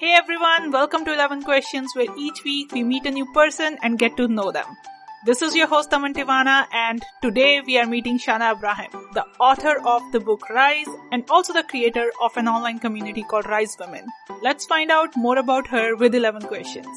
Hey everyone, welcome to 11 Questions where each week we meet a new person and get to know them. This is your host Aman Tivana and today we are meeting Shana Abraham, the author of the book Rise and also the creator of an online community called Rise Women. Let's find out more about her with 11 questions.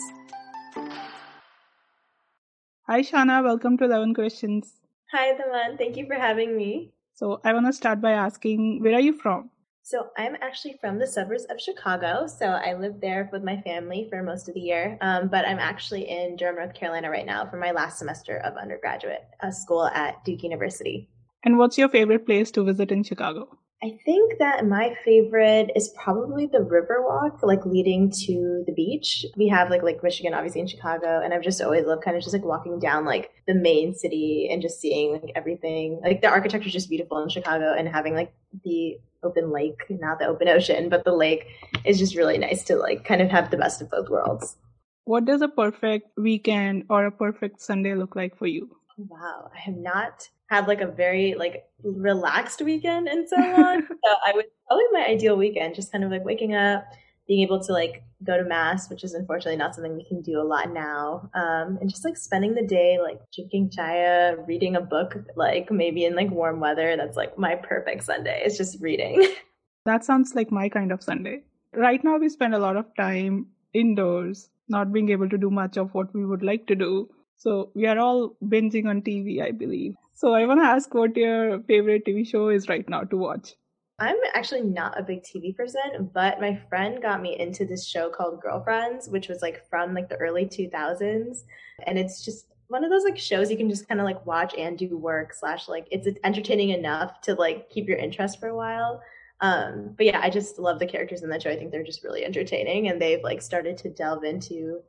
Hi Shana, welcome to 11 Questions. Hi Aman, thank you for having me. So I want to start by asking, where are you from? So I'm actually from the suburbs of Chicago. So I live there with my family for most of the year. Um, but I'm actually in Durham, North Carolina right now for my last semester of undergraduate uh, school at Duke University. And what's your favorite place to visit in Chicago? I think that my favorite is probably the Riverwalk, like leading to the beach. We have like Lake Michigan, obviously in Chicago, and I've just always loved kind of just like walking down like the main city and just seeing like everything. Like the architecture is just beautiful in Chicago, and having like the open lake, not the open ocean, but the lake is just really nice to like kind of have the best of both worlds. What does a perfect weekend or a perfect Sunday look like for you? Wow, I have not had like a very like relaxed weekend and so on. so I would probably my ideal weekend, just kind of like waking up, being able to like go to mass, which is unfortunately not something we can do a lot now, um, and just like spending the day like drinking chaya, reading a book, like maybe in like warm weather. That's like my perfect Sunday. It's just reading. That sounds like my kind of Sunday. Right now, we spend a lot of time indoors, not being able to do much of what we would like to do. So we are all binging on TV, I believe. So I want to ask what your favorite TV show is right now to watch. I'm actually not a big TV person, but my friend got me into this show called Girlfriends, which was like from like the early 2000s. And it's just one of those like shows you can just kind of like watch and do work slash like it's entertaining enough to like keep your interest for a while. Um, but yeah, I just love the characters in that show. I think they're just really entertaining and they've like started to delve into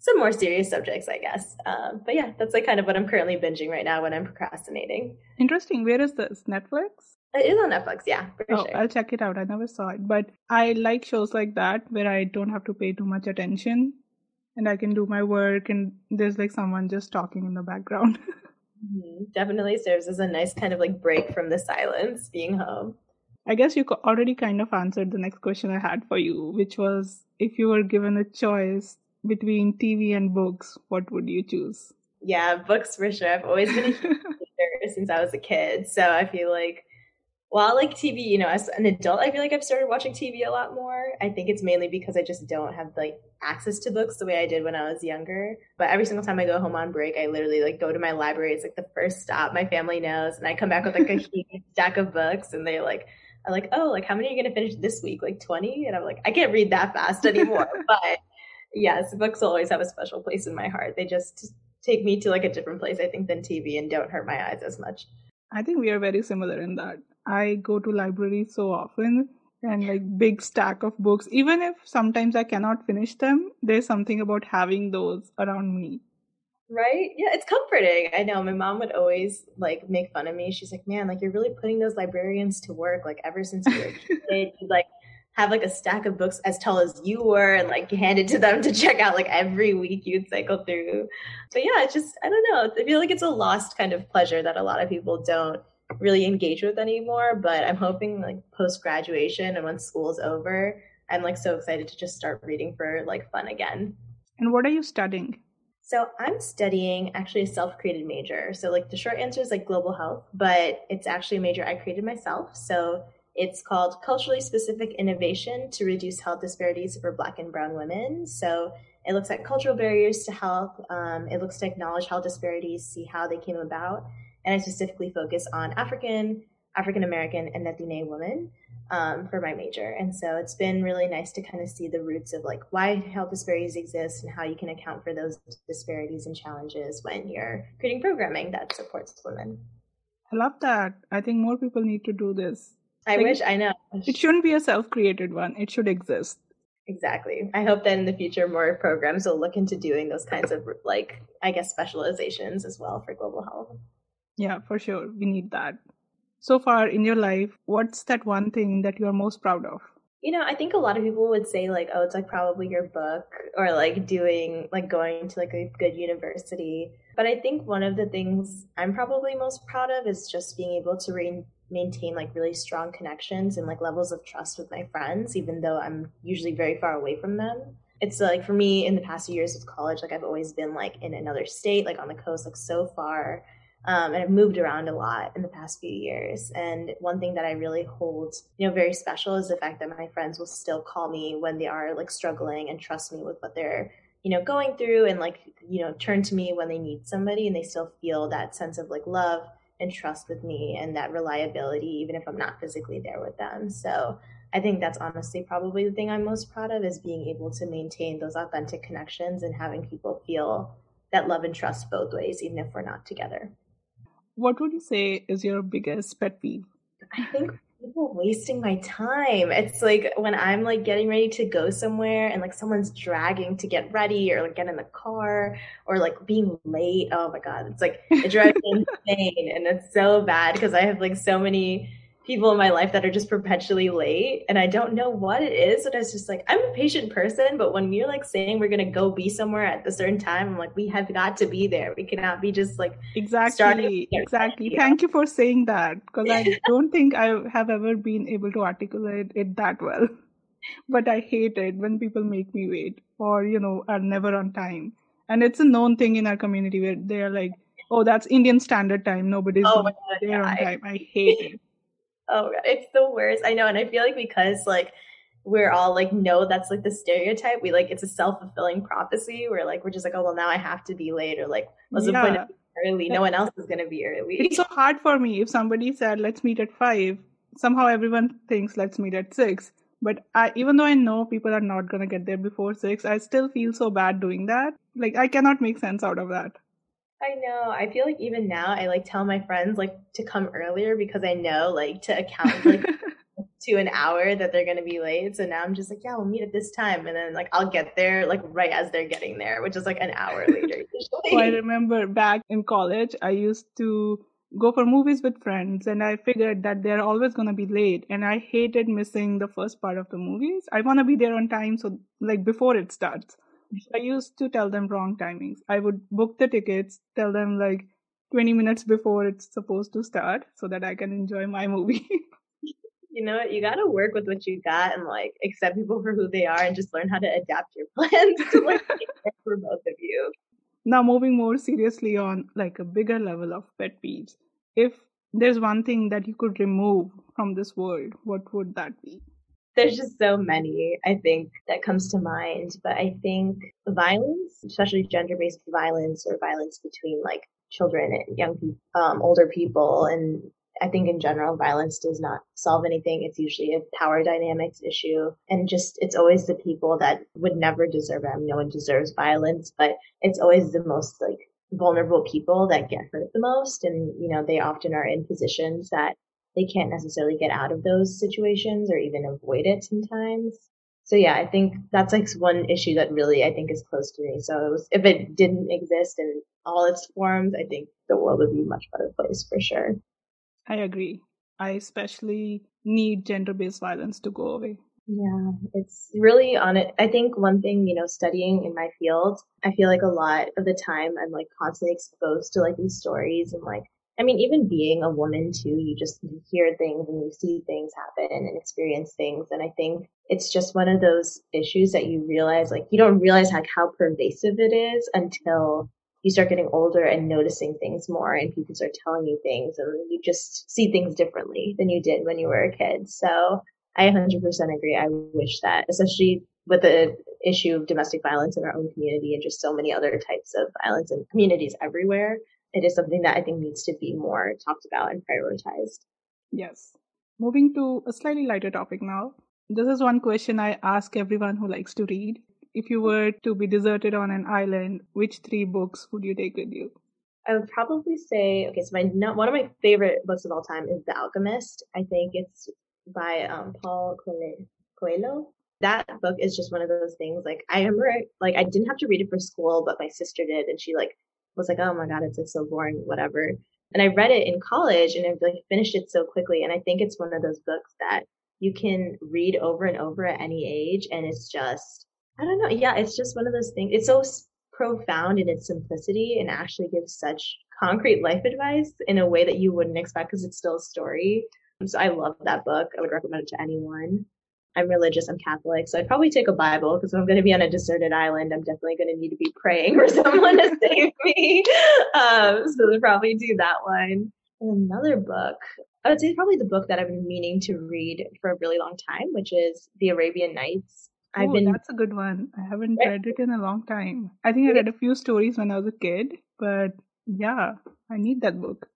some more serious subjects, I guess. Um, but yeah, that's like kind of what I'm currently binging right now when I'm procrastinating. Interesting. Where is this? Netflix? It is on Netflix, yeah. oh, sure. I'll check it out. I never saw it, but I like shows like that where I don't have to pay too much attention and I can do my work and there's like someone just talking in the background. mm-hmm. Definitely serves as a nice kind of like break from the silence being home. I guess you already kind of answered the next question I had for you, which was if you were given a choice between TV and books, what would you choose? Yeah, books for sure. I've always been a reader since I was a kid. So I feel like while like TV, you know, as an adult, I feel like I've started watching TV a lot more. I think it's mainly because I just don't have like access to books the way I did when I was younger. But every single time I go home on break, I literally like go to my library. It's like the first stop my family knows, and I come back with like a huge stack of books, and they like are like, oh, like how many are you gonna finish this week? Like twenty? And I'm like, I can't read that fast anymore. but yes, books always have a special place in my heart. They just take me to like a different place, I think, than TV and don't hurt my eyes as much. I think we are very similar in that. I go to libraries so often and like big stack of books. Even if sometimes I cannot finish them, there's something about having those around me. Right? Yeah, it's comforting. I know my mom would always like make fun of me. She's like, "Man, like you're really putting those librarians to work. Like ever since you were a kid, you like have like a stack of books as tall as you were and like hand it to them to check out like every week you'd cycle through. But yeah, it's just I don't know. I feel like it's a lost kind of pleasure that a lot of people don't really engage with anymore. But I'm hoping like post graduation and when school's over, I'm like so excited to just start reading for like fun again. And what are you studying? So I'm studying actually a self-created major. So like the short answer is like global health, but it's actually a major I created myself. So it's called Culturally Specific Innovation to Reduce Health Disparities for Black and Brown Women. So it looks at cultural barriers to health. Um, it looks to acknowledge health disparities, see how they came about. And I specifically focus on African, African American, and Latina women um, for my major. And so it's been really nice to kind of see the roots of like why health disparities exist and how you can account for those disparities and challenges when you're creating programming that supports women. I love that. I think more people need to do this. I like, wish I know. It shouldn't be a self-created one. It should exist. Exactly. I hope that in the future more programs will look into doing those kinds of like I guess specializations as well for global health. Yeah, for sure. We need that. So far in your life, what's that one thing that you're most proud of? You know, I think a lot of people would say like, oh, it's like probably your book or like doing like going to like a good university. But I think one of the things I'm probably most proud of is just being able to re- maintain like really strong connections and like levels of trust with my friends, even though I'm usually very far away from them. It's like for me in the past few years of college, like I've always been like in another state, like on the coast, like so far. Um, and I've moved around a lot in the past few years. And one thing that I really hold, you know, very special is the fact that my friends will still call me when they are like struggling and trust me with what they're, you know, going through and like, you know, turn to me when they need somebody and they still feel that sense of like love and trust with me and that reliability, even if I'm not physically there with them. So I think that's honestly probably the thing I'm most proud of is being able to maintain those authentic connections and having people feel that love and trust both ways, even if we're not together. What would you say is your biggest pet peeve? I think people wasting my time. It's like when I'm like getting ready to go somewhere and like someone's dragging to get ready or like get in the car or like being late. Oh my god, it's like it drives me insane and it's so bad because I have like so many people in my life that are just perpetually late and I don't know what it is. And it's just like, I'm a patient person, but when you're like saying we're going to go be somewhere at a certain time, I'm like, we have got to be there. We cannot be just like, exactly, exactly. Thank you for saying that because I don't think I have ever been able to articulate it that well. But I hate it when people make me wait or, you know, are never on time. And it's a known thing in our community where they're like, oh, that's Indian standard time. Nobody's oh there yeah, on time. I hate it. Oh god, it's the worst. I know, and I feel like because like we're all like no that's like the stereotype we like it's a self-fulfilling prophecy where like we're just like oh well now i have to be late or like what's yeah. the point of early? No one else is going to be early. It's so hard for me if somebody said let's meet at five somehow everyone thinks let's meet at six but I, even though i know people are not going to get there before six i still feel so bad doing that. Like i cannot make sense out of that I know. I feel like even now I like tell my friends like to come earlier because I know like to account like to an hour that they're gonna be late. So now I'm just like, yeah, we'll meet at this time, and then like I'll get there like right as they're getting there, which is like an hour later usually. well, I remember back in college, I used to go for movies with friends, and I figured that they're always gonna be late, and I hated missing the first part of the movies. I wanna be there on time, so like before it starts. I used to tell them wrong timings. I would book the tickets, tell them like 20 minutes before it's supposed to start so that I can enjoy my movie. you know what? You got to work with what you got and like accept people for who they are and just learn how to adapt your plans to like for both of you. Now, moving more seriously on like a bigger level of pet peeves, if there's one thing that you could remove from this world, what would that be? There's just so many I think that comes to mind. But I think violence, especially gender based violence or violence between like children and young people, um, older people, and I think in general, violence does not solve anything. It's usually a power dynamics issue. And just, it's always the people that would never deserve it. no one deserves violence, but it's always the most like vulnerable people that get hurt the most. And, you know, they often are in positions that they can't necessarily get out of those situations or even avoid it sometimes. So yeah, I think that's like one issue that really I think is close to me. So it was, if it didn't exist in all its forms, I think the world would be a much better place for sure. I agree. I especially need gender based violence to go away. Yeah, it's really on it. I think one thing, you know, studying in my field, I feel like a lot of the time I'm like constantly exposed to like these stories and like I mean, even being a woman too, you just you hear things and you see things happen and experience things. And I think it's just one of those issues that you realize, like, you don't realize like how pervasive it is until you start getting older and noticing things more and people start telling you things and you just see things differently than you did when you were a kid. So I 100% agree. I wish that, especially with the issue of domestic violence in our own community and just so many other types of violence in communities everywhere it is something that I think needs to be more talked about and prioritized. Yes. Moving to a slightly lighter topic now. This is one question I ask everyone who likes to read. If you were to be deserted on an island, which three books would you take with you? I would probably say, okay, so my one of my favorite books of all time is The Alchemist. I think it's by um, Paul Coelho. That book is just one of those things. Like I remember, like I didn't have to read it for school, but my sister did, and she like was like, oh my God, it's like so boring, whatever. And I read it in college and I like finished it so quickly. And I think it's one of those books that you can read over and over at any age. And it's just, I don't know. Yeah, it's just one of those things. It's so profound in its simplicity and actually gives such concrete life advice in a way that you wouldn't expect because it's still a story. So I love that book. I would recommend it to anyone. I'm religious, I'm Catholic, so I'd probably take a Bible because if I'm going to be on a deserted island, I'm definitely going to need to be praying for someone to save me. Um, so I'd probably do that one. And another book, I would say probably the book that I've been meaning to read for a really long time, which is The Arabian Nights. I've been that's a good one. I haven't read it in a long time. I think I read a few stories when I was a kid, but yeah, I need that book.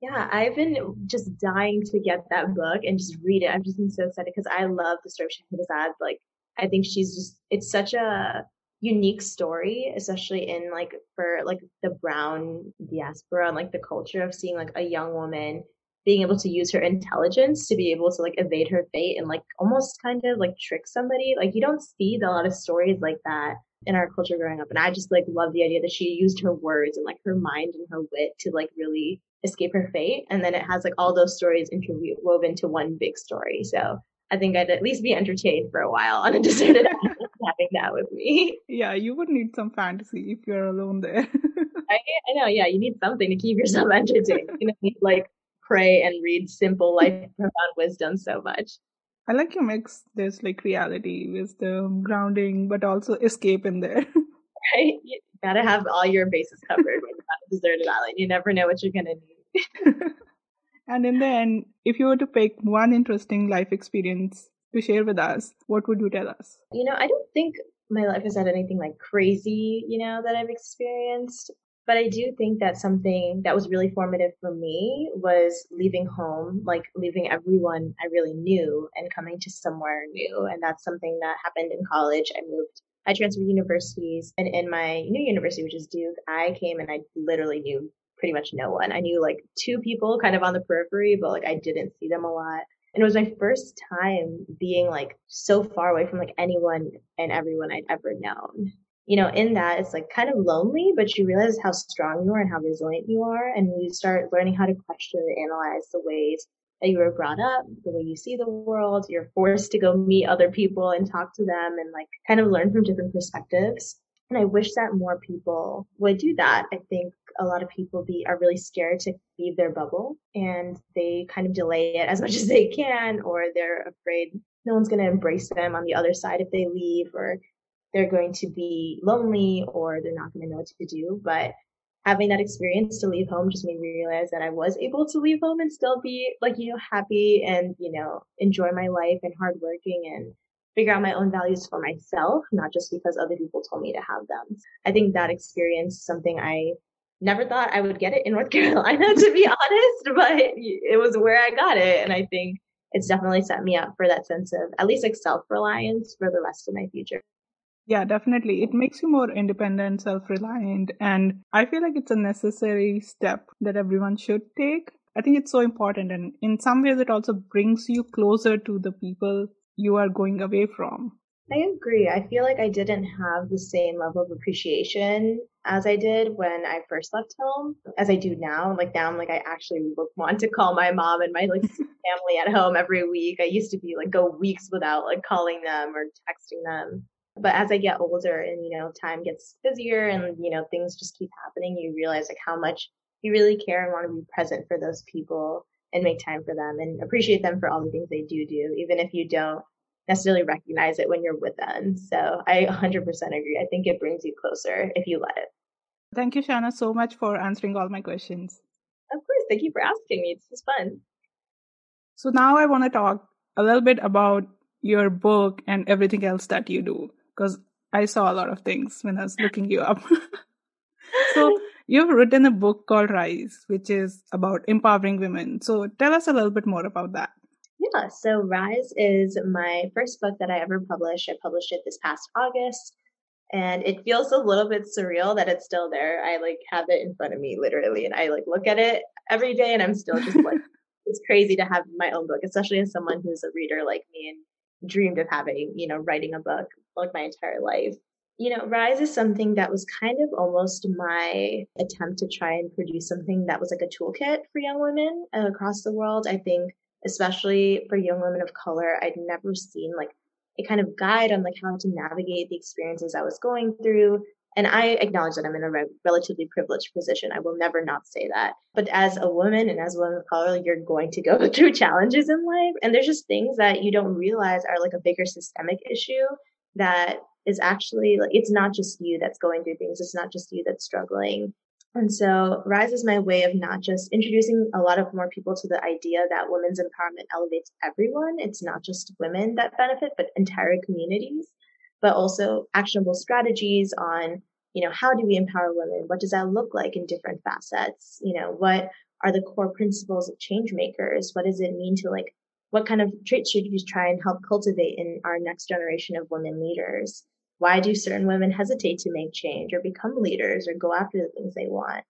Yeah, I've been just dying to get that book and just read it. I've just been so excited because I love the story of Shahrazad. Like, I think she's just, it's such a unique story, especially in like, for like the brown diaspora and like the culture of seeing like a young woman being able to use her intelligence to be able to like evade her fate and like almost kind of like trick somebody. Like, you don't see a lot of stories like that in our culture growing up. And I just like love the idea that she used her words and like her mind and her wit to like really escape her fate. And then it has like all those stories interwoven to one big story. So I think I'd at least be entertained for a while on a deserted island having that with me. Yeah, you would need some fantasy if you're alone there. I, I, know, yeah, you need something to keep yourself entertained. You know, like pray and read simple life profound wisdom so much. I like you mix this like reality, with the grounding, but also escape in there. Right? You gotta have all your bases covered when you're on a deserted island. You never know what you're gonna need. and in the end, if you were to pick one interesting life experience to share with us, what would you tell us? You know, I don't think my life has had anything like crazy, you know, that I've experienced. But I do think that something that was really formative for me was leaving home, like leaving everyone I really knew and coming to somewhere new. And that's something that happened in college. I moved, I transferred universities and in my new university, which is Duke, I came and I literally knew pretty much no one. I knew like two people kind of on the periphery, but like I didn't see them a lot. And it was my first time being like so far away from like anyone and everyone I'd ever known you know, in that it's like kind of lonely, but you realize how strong you are and how resilient you are. And you start learning how to question and analyze the ways that you were brought up, the way you see the world. You're forced to go meet other people and talk to them and like kind of learn from different perspectives. And I wish that more people would do that. I think a lot of people be are really scared to leave their bubble and they kind of delay it as much as they can or they're afraid no one's going to embrace them on the other side if they leave or they're going to be lonely or they're not going to know what to do. But having that experience to leave home just made me realize that I was able to leave home and still be like, you know, happy and, you know, enjoy my life and hardworking and figure out my own values for myself, not just because other people told me to have them. I think that experience is something I never thought I would get it in North Carolina, to be honest, but it was where I got it. And I think it's definitely set me up for that sense of at least like self reliance for the rest of my future. Yeah, definitely. It makes you more independent, self reliant, and I feel like it's a necessary step that everyone should take. I think it's so important, and in some ways, it also brings you closer to the people you are going away from. I agree. I feel like I didn't have the same level of appreciation as I did when I first left home as I do now. Like now I'm like I actually want to call my mom and my like family at home every week. I used to be like go weeks without like calling them or texting them. But as I get older and, you know, time gets busier and, you know, things just keep happening, you realize like how much you really care and want to be present for those people and make time for them and appreciate them for all the things they do do, even if you don't necessarily recognize it when you're with them. So I 100% agree. I think it brings you closer if you let it. Thank you, Shanna, so much for answering all my questions. Of course. Thank you for asking me. This was fun. So now I want to talk a little bit about your book and everything else that you do because I saw a lot of things when I was looking you up. so you've written a book called Rise, which is about empowering women. So tell us a little bit more about that. Yeah, so Rise is my first book that I ever published. I published it this past August and it feels a little bit surreal that it's still there. I like have it in front of me literally and I like look at it every day and I'm still just like it's crazy to have my own book, especially as someone who's a reader like me and dreamed of having, you know, writing a book like my entire life. You know, Rise is something that was kind of almost my attempt to try and produce something that was like a toolkit for young women uh, across the world. I think, especially for young women of color, I'd never seen like a kind of guide on like how to navigate the experiences I was going through And I acknowledge that I'm in a re- relatively privileged position. I will never not say that. But as a woman and as a woman of color, you're going to go through challenges in life. And there's just things that you don't realize are like a bigger systemic issue that is actually like, it's not just you that's going through things. It's not just you that's struggling. And so Rise is my way of not just introducing a lot of more people to the idea that women's empowerment elevates everyone. It's not just women that benefit, but entire communities, but also actionable strategies on, you know, how do we empower women? What does that look like in different facets? You know, what are the core principles of change makers? What does it mean to like, what kind of traits should we try and help cultivate in our next generation of women leaders? why do certain women hesitate to make change or become leaders or go after the things they want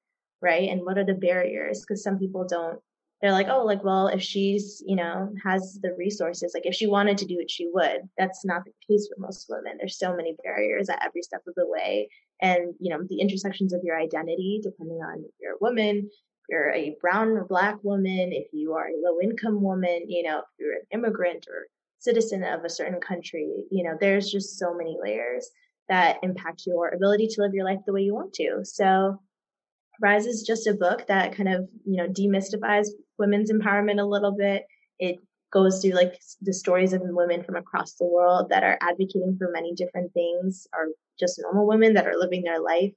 right? And what are the barriers? Because some people don't they're like oh like well if she's you know has the resources like if she wanted to do it she would. That's not the case for most women. There's so many barriers at every step of the way. And you know the intersections of your identity depending on if you're a woman you're a brown or black woman if you are a low income woman you know if you're an immigrant or citizen of a certain country, you know, there's just so many layers that impact your ability to live your life the way you want to. So Rise is just a book that kind of, you know, demystifies women's empowerment a little bit. It goes through like the stories of women from across the world that are advocating for many different things or just normal women that are living their life.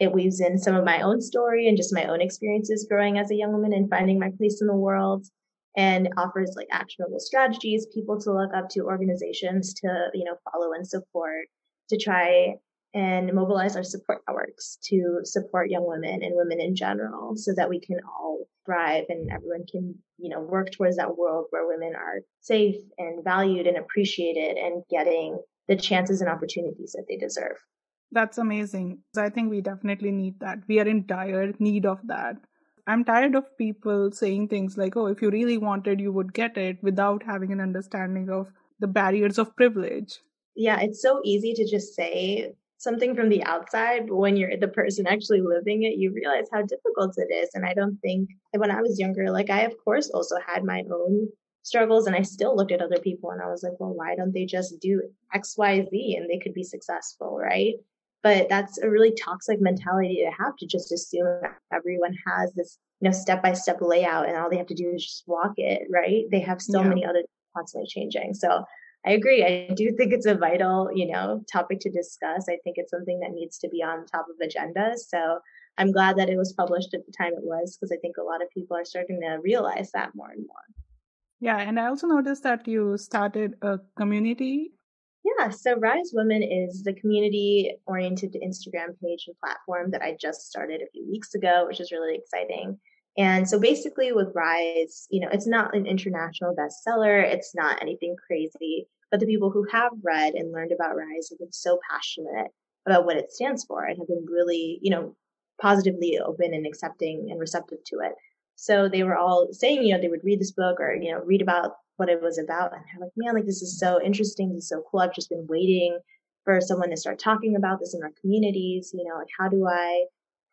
It weaves in some of my own story and just my own experiences growing as a young woman and finding my place in the world and offers like actionable strategies, people to look up to, organizations to, you know, follow and support to try and mobilize our support networks to support young women and women in general so that we can all thrive and everyone can, you know, work towards that world where women are safe and valued and appreciated and getting the chances and opportunities that they deserve. That's amazing. I think we definitely need that. We are in dire need of that. I'm tired of people saying things like, oh, if you really wanted, you would get it without having an understanding of the barriers of privilege. Yeah, it's so easy to just say something from the outside, but when you're the person actually living it, you realize how difficult it is. And I don't think when I was younger, like I, of course, also had my own struggles and I still looked at other people and I was like, well, why don't they just do X, Y, Z and they could be successful, right? But that's a really toxic mentality to have to just assume that everyone has this, you know, step by step layout and all they have to do is just walk it, right? They have so yeah. many other constantly changing. So I agree. I do think it's a vital, you know, topic to discuss. I think it's something that needs to be on top of agendas. So I'm glad that it was published at the time it was because I think a lot of people are starting to realize that more and more. Yeah, and I also noticed that you started a community yeah, so Rise Women is the community oriented Instagram page and platform that I just started a few weeks ago, which is really exciting. And so basically with Rise, you know, it's not an international bestseller. It's not anything crazy, but the people who have read and learned about Rise have been so passionate about what it stands for and have been really, you know, positively open and accepting and receptive to it. So they were all saying, you know, they would read this book or, you know, read about what it was about. And I'm like, man, like this is so interesting. This is so cool. I've just been waiting for someone to start talking about this in our communities. You know, like how do I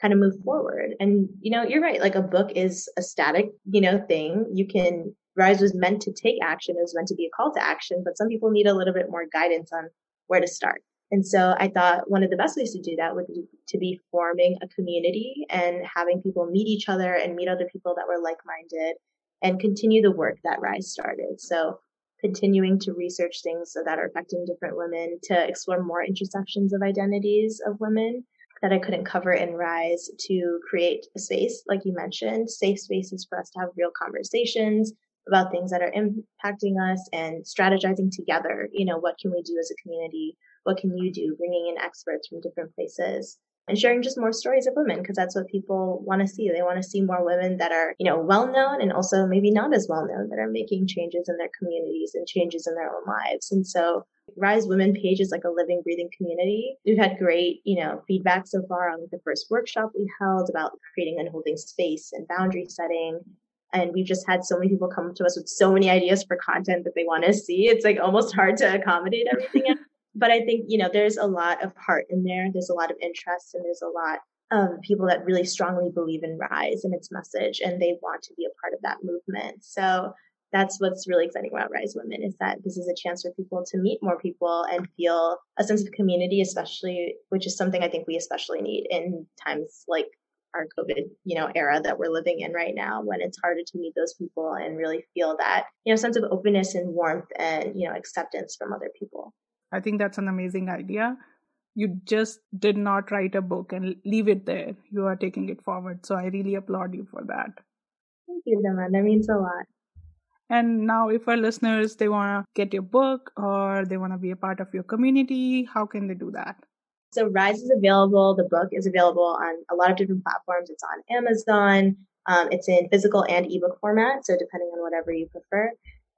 kind of move forward? And, you know, you're right. Like a book is a static, you know, thing. You can, Rise was meant to take action. It was meant to be a call to action, but some people need a little bit more guidance on where to start. And so I thought one of the best ways to do that would be to be forming a community and having people meet each other and meet other people that were like-minded and continue the work that Rise started. So continuing to research things that are affecting different women to explore more intersections of identities of women that I couldn't cover in Rise to create a space, like you mentioned, safe spaces for us to have real conversations about things that are impacting us and strategizing together. You know, what can we do as a community? What can you do? Bringing in experts from different places and sharing just more stories of women because that's what people want to see. They want to see more women that are, you know, well known and also maybe not as well known that are making changes in their communities and changes in their own lives. And so Rise Women page is like a living, breathing community. We've had great, you know, feedback so far on the first workshop we held about creating and holding space and boundary setting. And we've just had so many people come to us with so many ideas for content that they want to see. It's like almost hard to accommodate everything but I think, you know, there's a lot of heart in there. There's a lot of interest and there's a lot of people that really strongly believe in Rise and its message and they want to be a part of that movement. So that's what's really exciting about Rise Women is that this is a chance for people to meet more people and feel a sense of community, especially, which is something I think we especially need in times like our COVID, you know, era that we're living in right now when it's harder to meet those people and really feel that, you know, sense of openness and warmth and, you know, acceptance from other people. I think that's an amazing idea. You just did not write a book and leave it there. You are taking it forward. So I really applaud you for that. Thank you, Naman. That means a lot. And now, if our listeners they want to get your book or they want to be a part of your community, how can they do that? So Rise is available. The book is available on a lot of different platforms. It's on Amazon. Um, it's in physical and ebook format, so depending on whatever you prefer.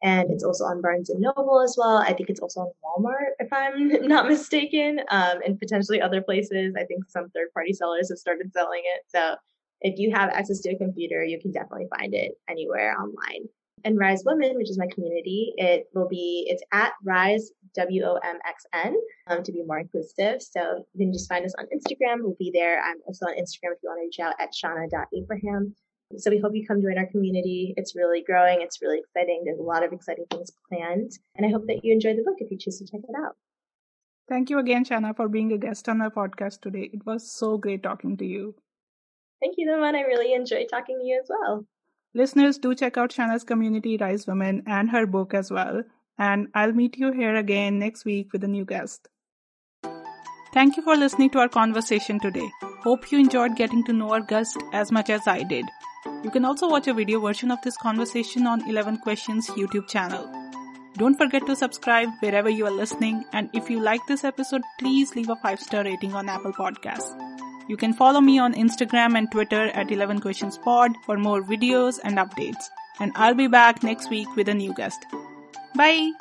And it's also on Barnes and Noble as well. I think it's also on Walmart, if I'm not mistaken, um, and potentially other places. I think some third party sellers have started selling it. So if you have access to a computer, you can definitely find it anywhere online and Rise Women, which is my community, it will be, it's at Rise W O M X N um, to be more inclusive. So you can just find us on Instagram. We'll be there. I'm also on Instagram if you want to reach out at shauna.abraham. So we hope you come join our community. It's really growing. It's really exciting. There's a lot of exciting things planned. And I hope that you enjoy the book if you choose to check it out. Thank you again, Shanna, for being a guest on my podcast today. It was so great talking to you. Thank you, Naman. I really enjoyed talking to you as well. Listeners, do check out Shanna's community, Rise Women, and her book as well. And I'll meet you here again next week with a new guest. Thank you for listening to our conversation today. Hope you enjoyed getting to know our guest as much as I did. You can also watch a video version of this conversation on 11 Questions YouTube channel. Don't forget to subscribe wherever you are listening, and if you like this episode, please leave a 5 star rating on Apple Podcasts. You can follow me on Instagram and Twitter at 11 Questions Pod for more videos and updates. And I'll be back next week with a new guest. Bye!